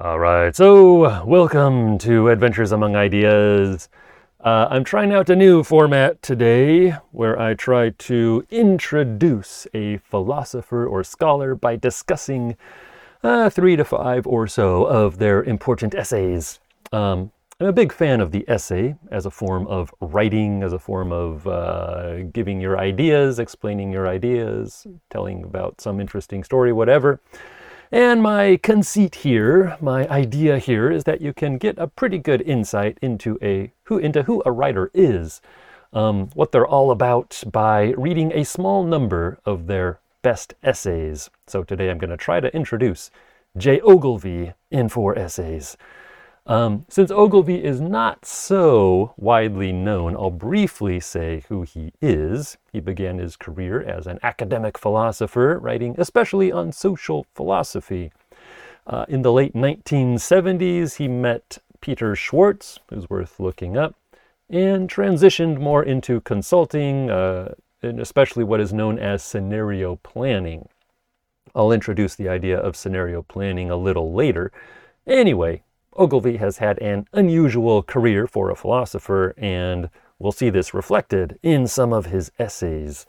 All right, so welcome to Adventures Among Ideas. Uh, I'm trying out a new format today where I try to introduce a philosopher or scholar by discussing uh, three to five or so of their important essays. Um, I'm a big fan of the essay as a form of writing, as a form of uh, giving your ideas, explaining your ideas, telling about some interesting story, whatever. And my conceit here, my idea here, is that you can get a pretty good insight into a who into who a writer is, um, what they're all about by reading a small number of their best essays. So today I'm going to try to introduce Jay Ogilvy in four essays. Um, since Ogilvy is not so widely known, I'll briefly say who he is. He began his career as an academic philosopher, writing especially on social philosophy. Uh, in the late 1970s, he met Peter Schwartz, who's worth looking up, and transitioned more into consulting, uh, and especially what is known as scenario planning. I'll introduce the idea of scenario planning a little later. Anyway, Ogilvy has had an unusual career for a philosopher, and we'll see this reflected in some of his essays.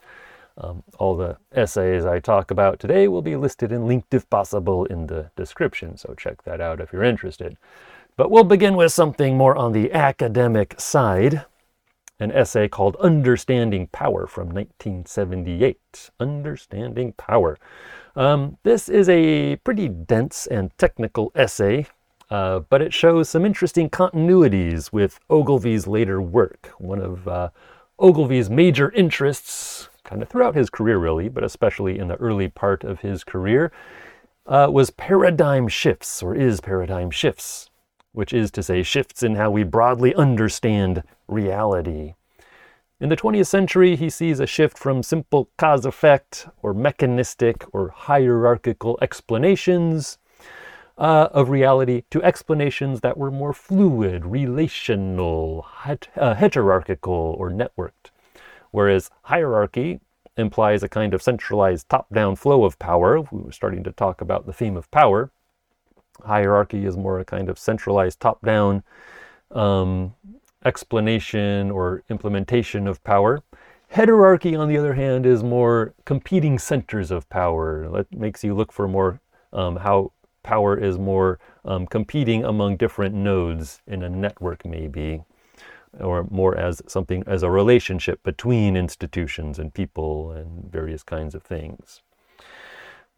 Um, all the essays I talk about today will be listed and linked if possible in the description, so check that out if you're interested. But we'll begin with something more on the academic side an essay called Understanding Power from 1978. Understanding Power. Um, this is a pretty dense and technical essay uh, but it shows some interesting continuities with Ogilvy's later work. One of uh, Ogilvy's major interests, kind of throughout his career really, but especially in the early part of his career, uh, was paradigm shifts, or is paradigm shifts, which is to say shifts in how we broadly understand reality. In the 20th century, he sees a shift from simple cause effect or mechanistic or hierarchical explanations uh, of reality to explanations that were more fluid, relational, het- uh, heterarchical, or networked. Whereas hierarchy implies a kind of centralized top down flow of power. We were starting to talk about the theme of power. Hierarchy is more a kind of centralized top down um, explanation or implementation of power. Heterarchy, on the other hand, is more competing centers of power. That makes you look for more um, how power is more um, competing among different nodes in a network, maybe, or more as something as a relationship between institutions and people and various kinds of things.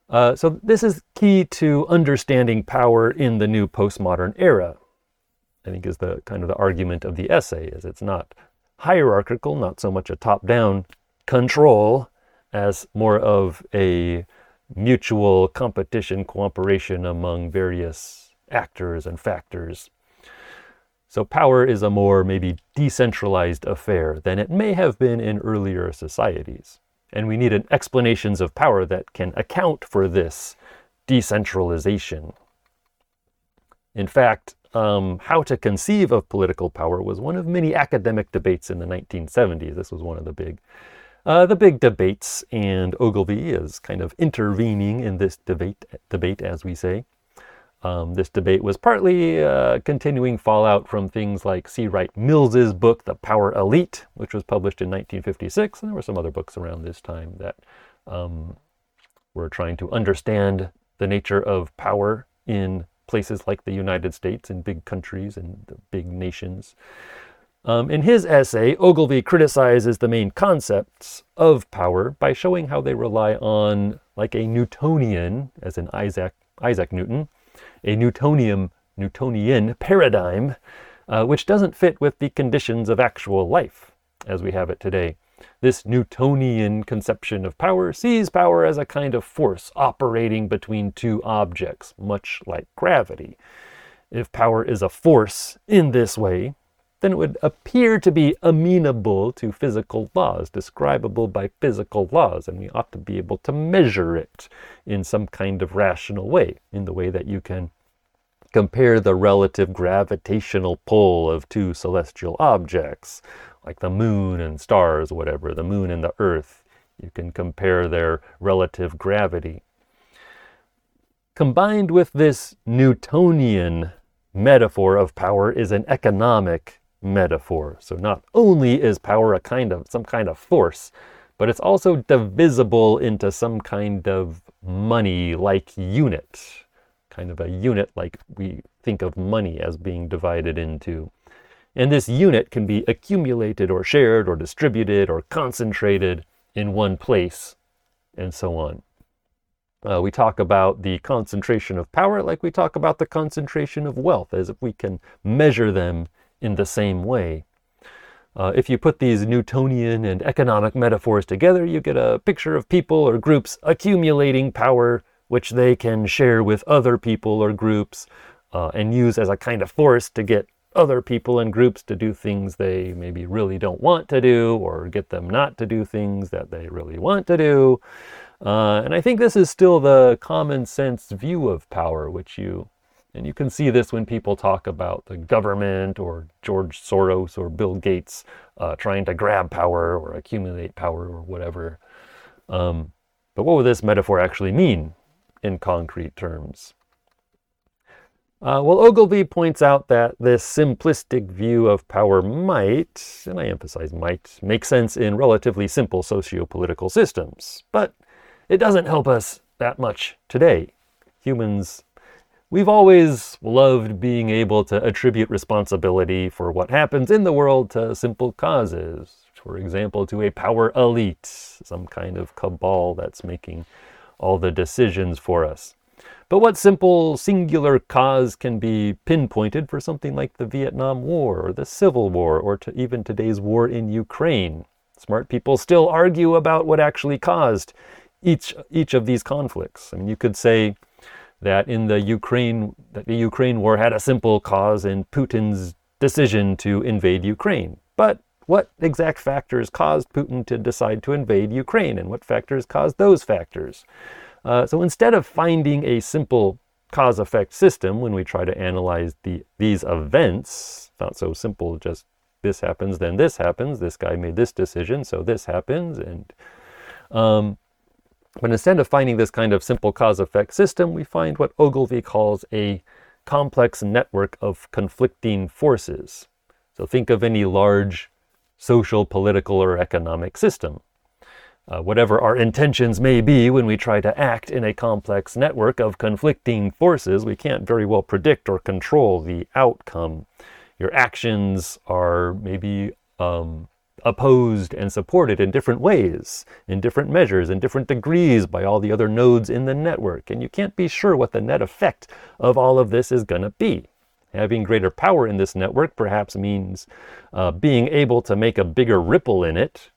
Uh, so this is key to understanding power in the new postmodern era. I think is the kind of the argument of the essay is it's not hierarchical, not so much a top-down control as more of a mutual competition, cooperation among various actors and factors. So power is a more maybe decentralized affair than it may have been in earlier societies. And we need explanations of power that can account for this decentralization. In fact, um, how to conceive of political power was one of many academic debates in the 1970s. This was one of the big uh, the big debates, and Ogilvy is kind of intervening in this debate, debate as we say. Um, this debate was partly uh, continuing fallout from things like C. Wright Mills's book, The Power Elite, which was published in 1956, and there were some other books around this time that um, were trying to understand the nature of power in places like the United States, in big countries and big nations. Um, in his essay, Ogilvy criticizes the main concepts of power by showing how they rely on, like a Newtonian, as in Isaac, Isaac Newton, a Newtonian, Newtonian paradigm, uh, which doesn't fit with the conditions of actual life as we have it today. This Newtonian conception of power sees power as a kind of force operating between two objects, much like gravity. If power is a force in this way, then it would appear to be amenable to physical laws, describable by physical laws, and we ought to be able to measure it in some kind of rational way, in the way that you can compare the relative gravitational pull of two celestial objects, like the moon and stars, whatever, the moon and the earth. You can compare their relative gravity. combined with this Newtonian metaphor of power is an economic metaphor. So not only is power a kind of some kind of force, but it's also divisible into some kind of money like unit, kind of a unit like we think of money as being divided into. And this unit can be accumulated or shared or distributed or concentrated in one place, and so on. Uh, we talk about the concentration of power like we talk about the concentration of wealth, as if we can measure them in the same way. Uh, if you put these Newtonian and economic metaphors together, you get a picture of people or groups accumulating power which they can share with other people or groups uh, and use as a kind of force to get other people and groups to do things they maybe really don't want to do or get them not to do things that they really want to do. Uh, and I think this is still the common sense view of power, which you, and you can see this when people talk about the government or George Soros or Bill Gates uh, trying to grab power or accumulate power or whatever. Um, but what would this metaphor actually mean in concrete terms? Uh, well, Ogilvy points out that this simplistic view of power might, and I emphasize might, make sense in relatively simple socio-political systems, but it doesn't help us that much today. Humans, we've always loved being able to attribute responsibility for what happens in the world to simple causes, for example, to a power elite, some kind of cabal that's making all the decisions for us. But what simple singular cause can be pinpointed for something like the Vietnam War or the Civil War or to even today's war in Ukraine? Smart people still argue about what actually caused each, each of these conflicts. I mean, you could say that in the Ukraine, that the Ukraine war had a simple cause in Putin's decision to invade Ukraine. But what exact factors caused Putin to decide to invade Ukraine and what factors caused those factors? Uh, so instead of finding a simple cause effect system when we try to analyze the, these events, not so simple, just this happens, then this happens, this guy made this decision, so this happens. And um, But instead of finding this kind of simple cause effect system, we find what Ogilvy calls a complex network of conflicting forces. So think of any large social, political, or economic system. Uh, whatever our intentions may be when we try to act in a complex network of conflicting forces, we can't very well predict or control the outcome. Your actions are maybe um, opposed and supported in different ways, in different measures, in different degrees by all the other nodes in the network. And you can't be sure what the net effect of all of this is going to be. Having greater power in this network perhaps means uh, being able to make a bigger ripple in it,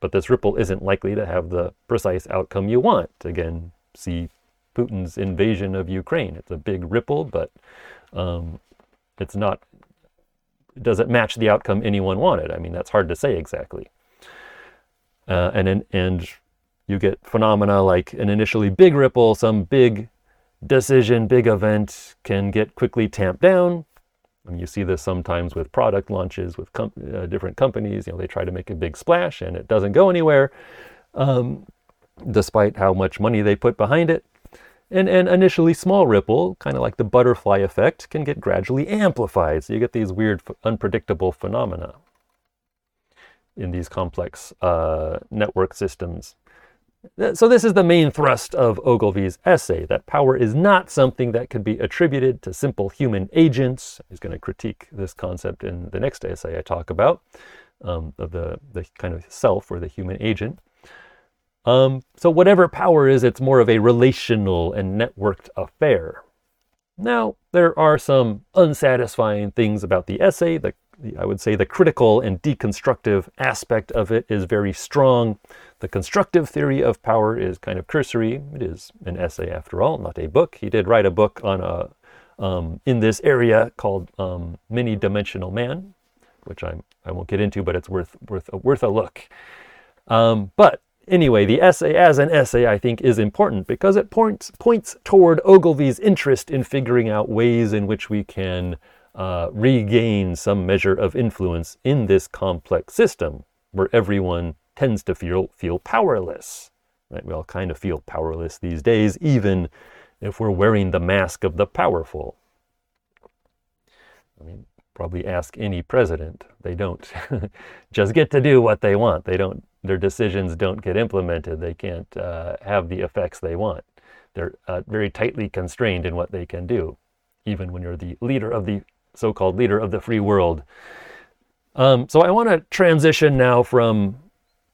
but this ripple isn't likely to have the precise outcome you want. Again, see Putin's invasion of Ukraine. It's a big ripple, but um, it's not, does it match the outcome anyone wanted? I mean, that's hard to say exactly. Uh, and, and you get phenomena like an initially big ripple, some big decision, big event can get quickly tamped down, and you see this sometimes with product launches with com- uh, different companies. You know, they try to make a big splash and it doesn't go anywhere, um, despite how much money they put behind it. And an initially small ripple, kind of like the butterfly effect, can get gradually amplified. So you get these weird, unpredictable phenomena in these complex uh, network systems. So this is the main thrust of Ogilvy's essay, that power is not something that could be attributed to simple human agents. He's going to critique this concept in the next essay I talk about, um, of the, the kind of self or the human agent. Um, so whatever power is, it's more of a relational and networked affair. Now, there are some unsatisfying things about the essay. The, I would say the critical and deconstructive aspect of it is very strong. The constructive theory of power is kind of cursory. It is an essay, after all, not a book. He did write a book on a um, in this area called um, Many Dimensional Man, which I'm I won't get into, but it's worth worth worth a look. Um, but anyway, the essay as an essay, I think, is important because it points points toward Ogilvy's interest in figuring out ways in which we can uh, regain some measure of influence in this complex system where everyone tends to feel feel powerless. Right? We all kind of feel powerless these days, even if we're wearing the mask of the powerful? I mean, probably ask any president. They don't just get to do what they want. They don't. Their decisions don't get implemented. They can't uh, have the effects they want. They're uh, very tightly constrained in what they can do, even when you're the leader of the so-called leader of the free world. Um, so I want to transition now from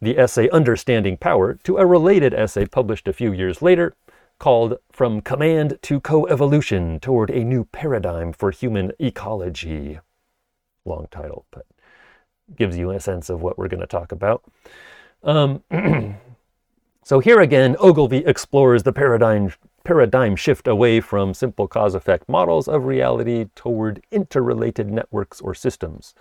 the essay Understanding Power to a related essay published a few years later called From Command to Coevolution Toward a New Paradigm for Human Ecology. Long title, but gives you a sense of what we're going to talk about. Um, so here again, Ogilvy explores the paradigm paradigm shift away from simple cause effect models of reality toward interrelated networks or systems.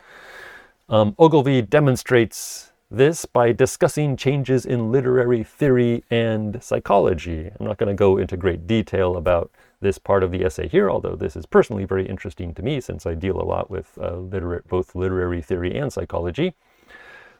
Um, Ogilvy demonstrates this by discussing changes in literary theory and psychology. I'm not going to go into great detail about this part of the essay here, although this is personally very interesting to me since I deal a lot with uh, literate, both literary theory and psychology.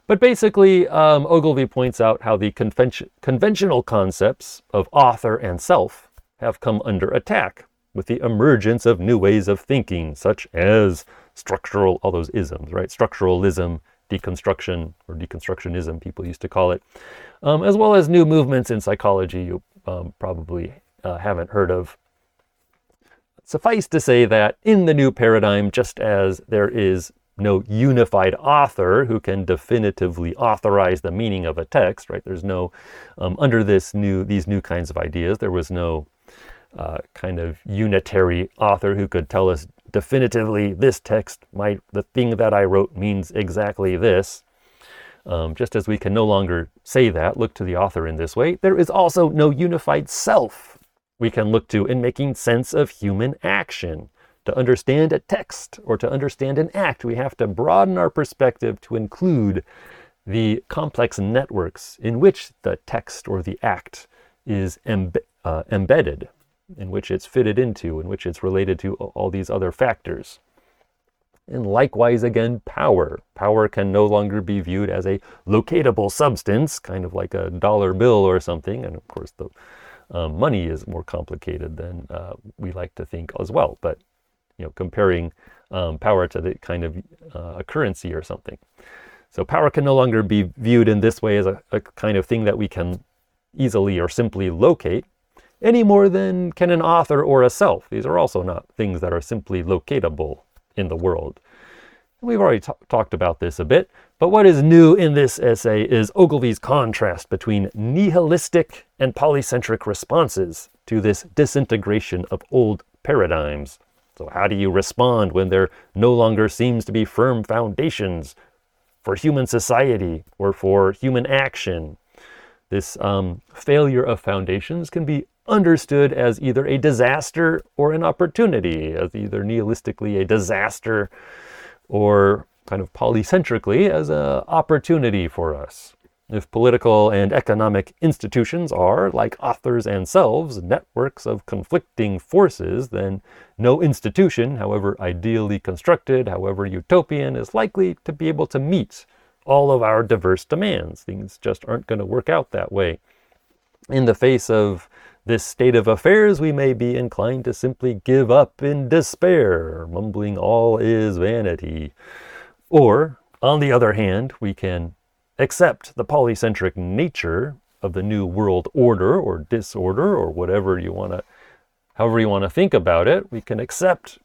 But basically, um, Ogilvy points out how the convention, conventional concepts of author and self have come under attack with the emergence of new ways of thinking, such as structural, all those isms, right? Structuralism, deconstruction, or deconstructionism, people used to call it, um, as well as new movements in psychology you um, probably uh, haven't heard of. Suffice to say that in the new paradigm, just as there is no unified author who can definitively authorize the meaning of a text, right? There's no, um, under this new, these new kinds of ideas, there was no uh, kind of unitary author who could tell us definitively this text, my the thing that I wrote means exactly this. Um, just as we can no longer say that, look to the author in this way, there is also no unified self we can look to in making sense of human action. To understand a text or to understand an act, we have to broaden our perspective to include the complex networks in which the text or the act is embe- uh, embedded in which it's fitted into, in which it's related to all these other factors. And likewise, again, power. Power can no longer be viewed as a locatable substance, kind of like a dollar bill or something. And of course, the um, money is more complicated than uh, we like to think as well. But you know, comparing um, power to the kind of uh, a currency or something. So power can no longer be viewed in this way as a, a kind of thing that we can easily or simply locate, any more than can an author or a self. These are also not things that are simply locatable in the world. We've already t- talked about this a bit, but what is new in this essay is Ogilvy's contrast between nihilistic and polycentric responses to this disintegration of old paradigms. So, how do you respond when there no longer seems to be firm foundations for human society or for human action? This um, failure of foundations can be understood as either a disaster or an opportunity, as either nihilistically a disaster or kind of polycentrically as an opportunity for us. If political and economic institutions are, like authors and selves, networks of conflicting forces, then no institution, however ideally constructed, however utopian, is likely to be able to meet all of our diverse demands. Things just aren't going to work out that way. In the face of this state of affairs, we may be inclined to simply give up in despair, mumbling, All is vanity. Or, on the other hand, we can accept the polycentric nature of the new world order or disorder or whatever you want to, however you want to think about it. We can accept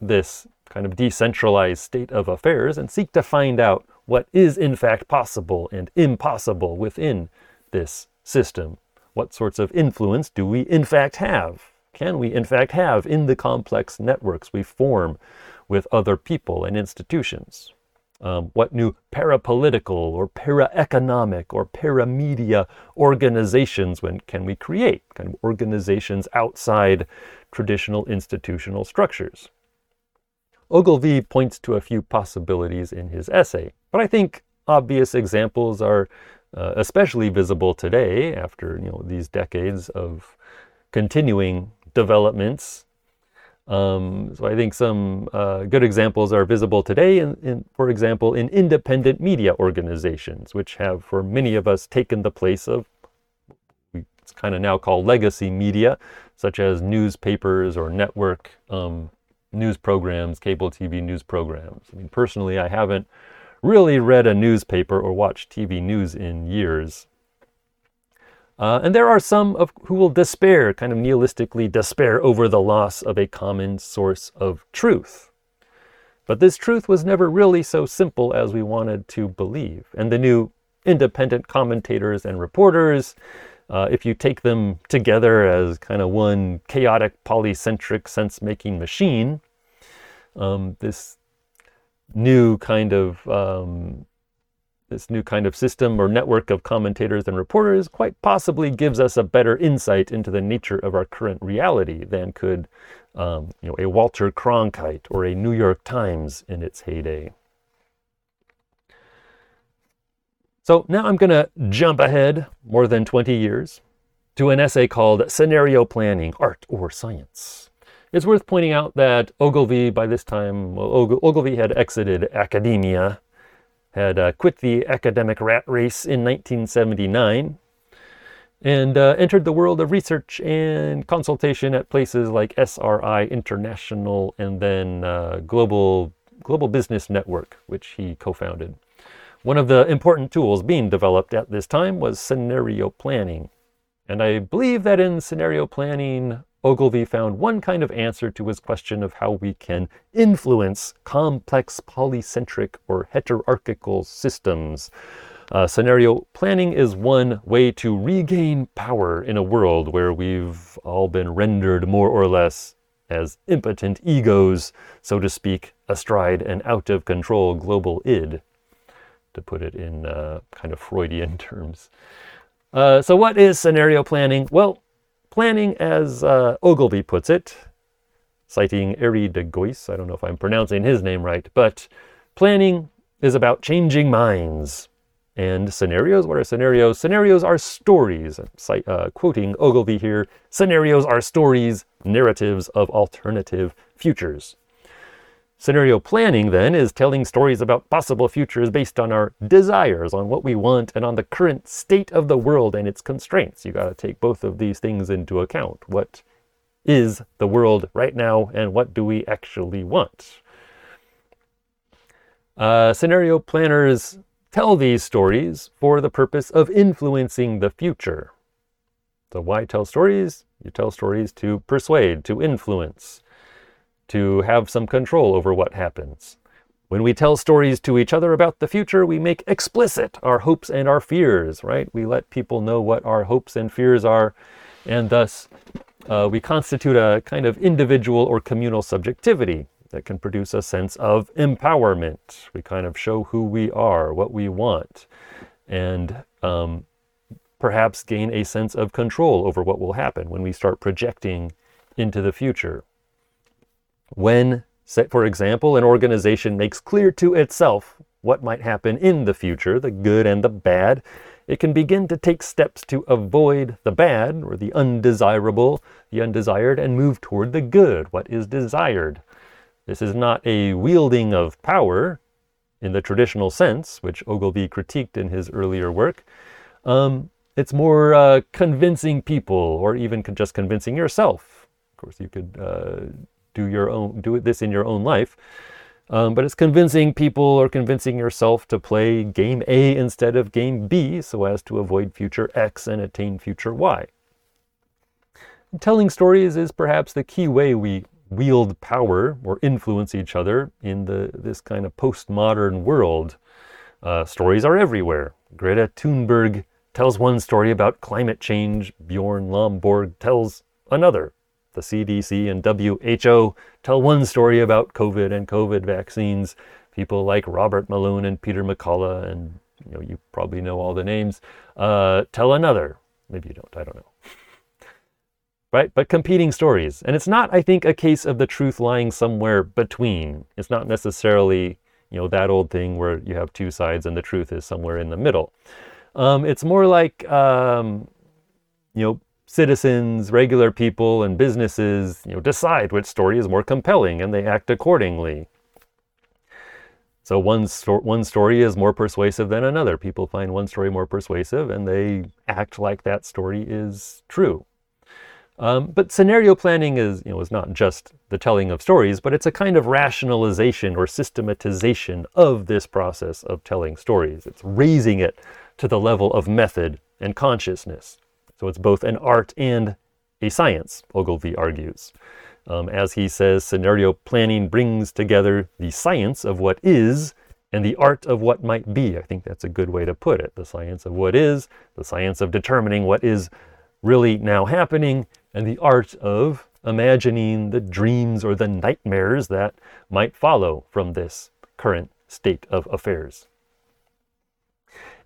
this kind of decentralized state of affairs and seek to find out what is in fact possible and impossible within this system what sorts of influence do we in fact have? Can we in fact have in the complex networks we form with other people and institutions? Um, what new parapolitical or paraeconomic or paramedia organizations when, can we create? Kind of organizations outside traditional institutional structures. Ogilvy points to a few possibilities in his essay, but I think obvious examples are uh, especially visible today after you know these decades of continuing developments. Um, so I think some uh, good examples are visible today, in, in, for example, in independent media organizations, which have, for many of us, taken the place of what's kind of now called legacy media, such as newspapers or network um, news programs, cable TV news programs. I mean, personally, I haven't really read a newspaper or watched TV news in years. Uh, and there are some of, who will despair, kind of nihilistically despair over the loss of a common source of truth. But this truth was never really so simple as we wanted to believe. And the new independent commentators and reporters, uh, if you take them together as kind of one chaotic, polycentric sense making machine, um, this new kind of um, this new kind of system or network of commentators and reporters quite possibly gives us a better insight into the nature of our current reality than could um, you know, a Walter Cronkite or a New York Times in its heyday. So now I'm going to jump ahead more than 20 years to an essay called Scenario Planning, Art or Science. It's worth pointing out that Ogilvy, by this time, Ogilvy had exited academia, had uh, quit the academic rat race in 1979, and uh, entered the world of research and consultation at places like SRI International and then uh, Global, Global Business Network, which he co founded. One of the important tools being developed at this time was scenario planning. And I believe that in scenario planning, Ogilvy found one kind of answer to his question of how we can influence complex polycentric or heterarchical systems. Uh, scenario planning is one way to regain power in a world where we've all been rendered more or less as impotent egos, so to speak, astride an out of control global id to put it in uh, kind of Freudian terms. Uh, so, what is scenario planning? Well, planning, as uh, Ogilvy puts it, citing Arie de Geus, I don't know if I'm pronouncing his name right, but planning is about changing minds. And scenarios, what are scenarios? Scenarios are stories. Cite, uh, quoting Ogilvy here scenarios are stories, narratives of alternative futures. Scenario planning, then, is telling stories about possible futures based on our desires, on what we want, and on the current state of the world and its constraints. You got to take both of these things into account. What is the world right now, and what do we actually want? Uh, scenario planners tell these stories for the purpose of influencing the future. So, why tell stories? You tell stories to persuade, to influence to have some control over what happens. When we tell stories to each other about the future, we make explicit our hopes and our fears, right? We let people know what our hopes and fears are, and thus uh, we constitute a kind of individual or communal subjectivity that can produce a sense of empowerment. We kind of show who we are, what we want, and um, perhaps gain a sense of control over what will happen when we start projecting into the future. When, for example, an organization makes clear to itself what might happen in the future, the good and the bad, it can begin to take steps to avoid the bad or the undesirable, the undesired, and move toward the good, what is desired. This is not a wielding of power in the traditional sense, which Ogilvy critiqued in his earlier work. Um, it's more uh, convincing people, or even just convincing yourself. Of course, you could uh, do your own do this in your own life. Um, but it's convincing people or convincing yourself to play game A instead of game B so as to avoid future X and attain future Y. Telling stories is perhaps the key way we wield power or influence each other in the, this kind of postmodern world. Uh, stories are everywhere. Greta Thunberg tells one story about climate change, Bjorn Lomborg tells another the CDC and WHO tell one story about COVID and COVID vaccines. People like Robert Malone and Peter McCullough, and you know you probably know all the names, uh, tell another. Maybe you don't. I don't know. right? But competing stories, and it's not, I think, a case of the truth lying somewhere between. It's not necessarily you know that old thing where you have two sides and the truth is somewhere in the middle. Um, it's more like um, you know citizens, regular people, and businesses you know, decide which story is more compelling and they act accordingly. So one, sto- one story is more persuasive than another. People find one story more persuasive and they act like that story is true. Um, but scenario planning is, you know, is not just the telling of stories, but it's a kind of rationalization or systematization of this process of telling stories. It's raising it to the level of method and consciousness. So it's both an art and a science, Ogilvy argues. Um, as he says, scenario planning brings together the science of what is and the art of what might be. I think that's a good way to put it. The science of what is, the science of determining what is really now happening, and the art of imagining the dreams or the nightmares that might follow from this current state of affairs.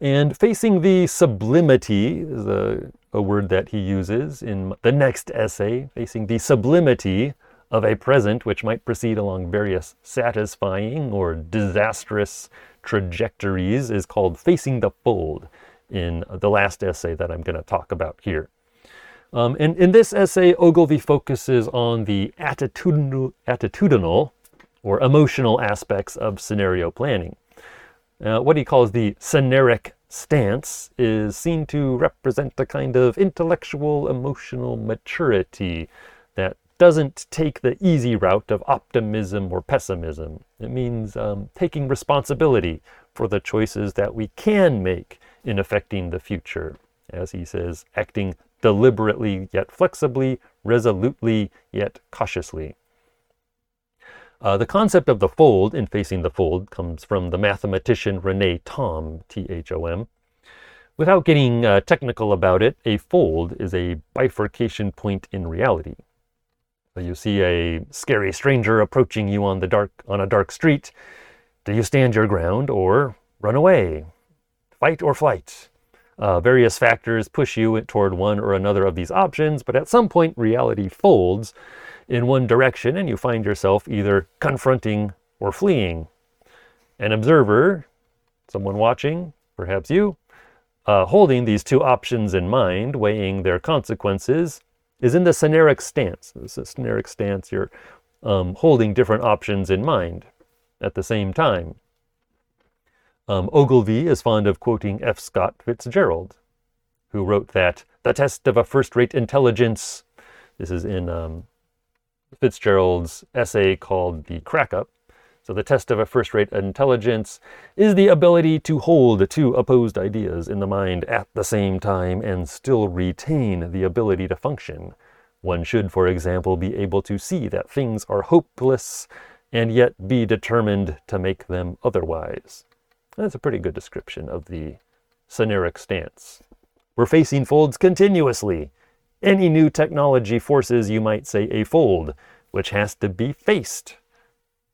And facing the sublimity a, a word that he uses in the next essay, facing the sublimity of a present which might proceed along various satisfying or disastrous trajectories is called Facing the Fold in the last essay that I'm going to talk about here. Um, and in this essay, Ogilvy focuses on the attitudinal, attitudinal or emotional aspects of scenario planning. Uh, what he calls the scenaric stance is seen to represent a kind of intellectual, emotional maturity that doesn't take the easy route of optimism or pessimism. It means um, taking responsibility for the choices that we can make in affecting the future. As he says, acting deliberately yet flexibly, resolutely yet cautiously. Uh, the concept of the fold in Facing the Fold comes from the mathematician Rene Thom, T H O M. Without getting uh, technical about it, a fold is a bifurcation point in reality. So you see a scary stranger approaching you on the dark on a dark street. Do you stand your ground or run away? Fight or flight? Uh, various factors push you toward one or another of these options, but at some point reality folds in one direction and you find yourself either confronting or fleeing. An observer, someone watching, perhaps you, uh, holding these two options in mind, weighing their consequences, is in the scenaric stance. This is a scenaric stance, you're um, holding different options in mind at the same time. Um, Ogilvy is fond of quoting F. Scott Fitzgerald, who wrote that the test of a first rate intelligence, this is in um, Fitzgerald's essay called The Crack Up. So, the test of a first rate intelligence is the ability to hold two opposed ideas in the mind at the same time and still retain the ability to function. One should, for example, be able to see that things are hopeless and yet be determined to make them otherwise. That's a pretty good description of the scenaric stance. We're facing folds continuously. Any new technology forces, you might say, a fold, which has to be faced.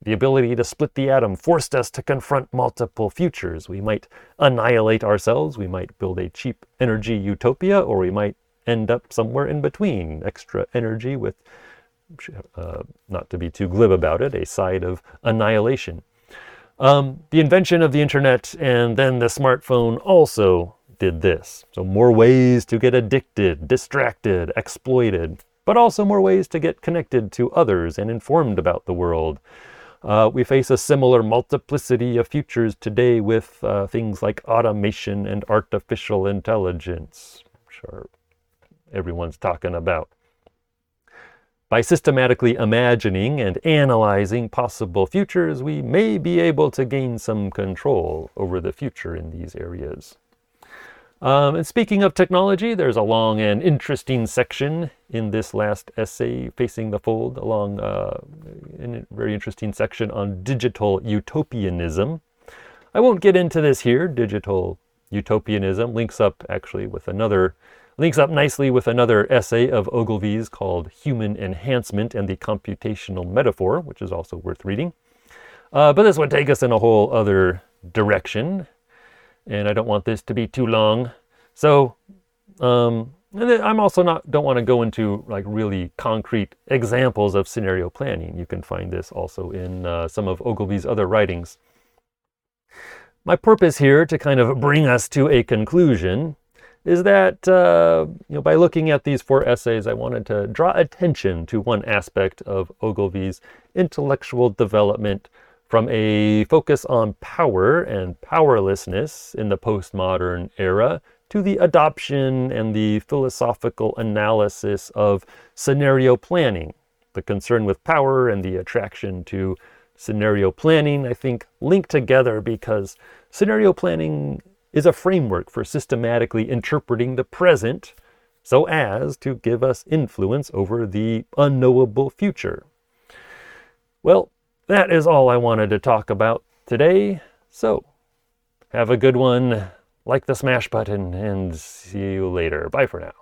The ability to split the atom forced us to confront multiple futures. We might annihilate ourselves, we might build a cheap energy utopia, or we might end up somewhere in between. Extra energy with, uh, not to be too glib about it, a side of annihilation. Um, the invention of the internet and then the smartphone also did this. So, more ways to get addicted, distracted, exploited, but also more ways to get connected to others and informed about the world. Uh, we face a similar multiplicity of futures today with uh, things like automation and artificial intelligence, which are everyone's talking about. By systematically imagining and analyzing possible futures, we may be able to gain some control over the future in these areas. Um, and speaking of technology, there's a long and interesting section in this last essay, Facing the Fold, along uh, a very interesting section on digital utopianism. I won't get into this here. Digital utopianism links up actually with another links up nicely with another essay of Ogilvy's called Human Enhancement and the Computational Metaphor, which is also worth reading. Uh, but this would take us in a whole other direction, and I don't want this to be too long. So, um, I'm also not don't want to go into like really concrete examples of scenario planning. You can find this also in uh, some of Ogilvy's other writings. My purpose here to kind of bring us to a conclusion is that uh, you know by looking at these four essays, I wanted to draw attention to one aspect of Ogilvy's intellectual development from a focus on power and powerlessness in the postmodern era to the adoption and the philosophical analysis of scenario planning. The concern with power and the attraction to scenario planning, I think, link together because scenario planning is a framework for systematically interpreting the present so as to give us influence over the unknowable future. Well, that is all I wanted to talk about today. So, have a good one. Like the smash button and see you later. Bye for now.